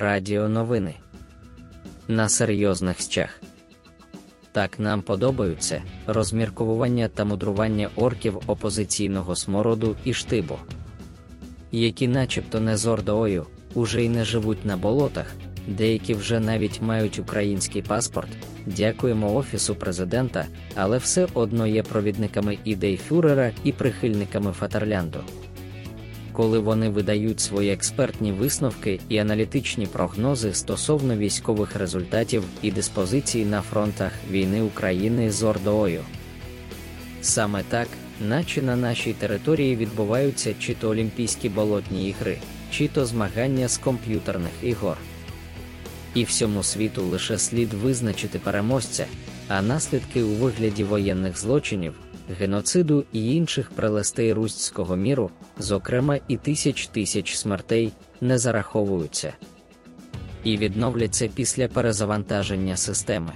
Радіо новини. На серйозних стях. Так нам подобаються розмірковування та мудрування орків опозиційного смороду і штибу, які начебто не з ордою, уже й не живуть на болотах, деякі вже навіть мають український паспорт. Дякуємо Офісу президента, але все одно є провідниками ідей фюрера і прихильниками Фатерлянду. Коли вони видають свої експертні висновки і аналітичні прогнози стосовно військових результатів і диспозицій на фронтах війни України з Ордою. Саме так, наче на нашій території відбуваються чи то Олімпійські болотні ігри, чи то змагання з комп'ютерних ігор. І всьому світу лише слід визначити переможця, а наслідки у вигляді воєнних злочинів, геноциду і інших прелестей руського міру, зокрема і тисяч тисяч смертей, не зараховуються і відновляться після перезавантаження системи.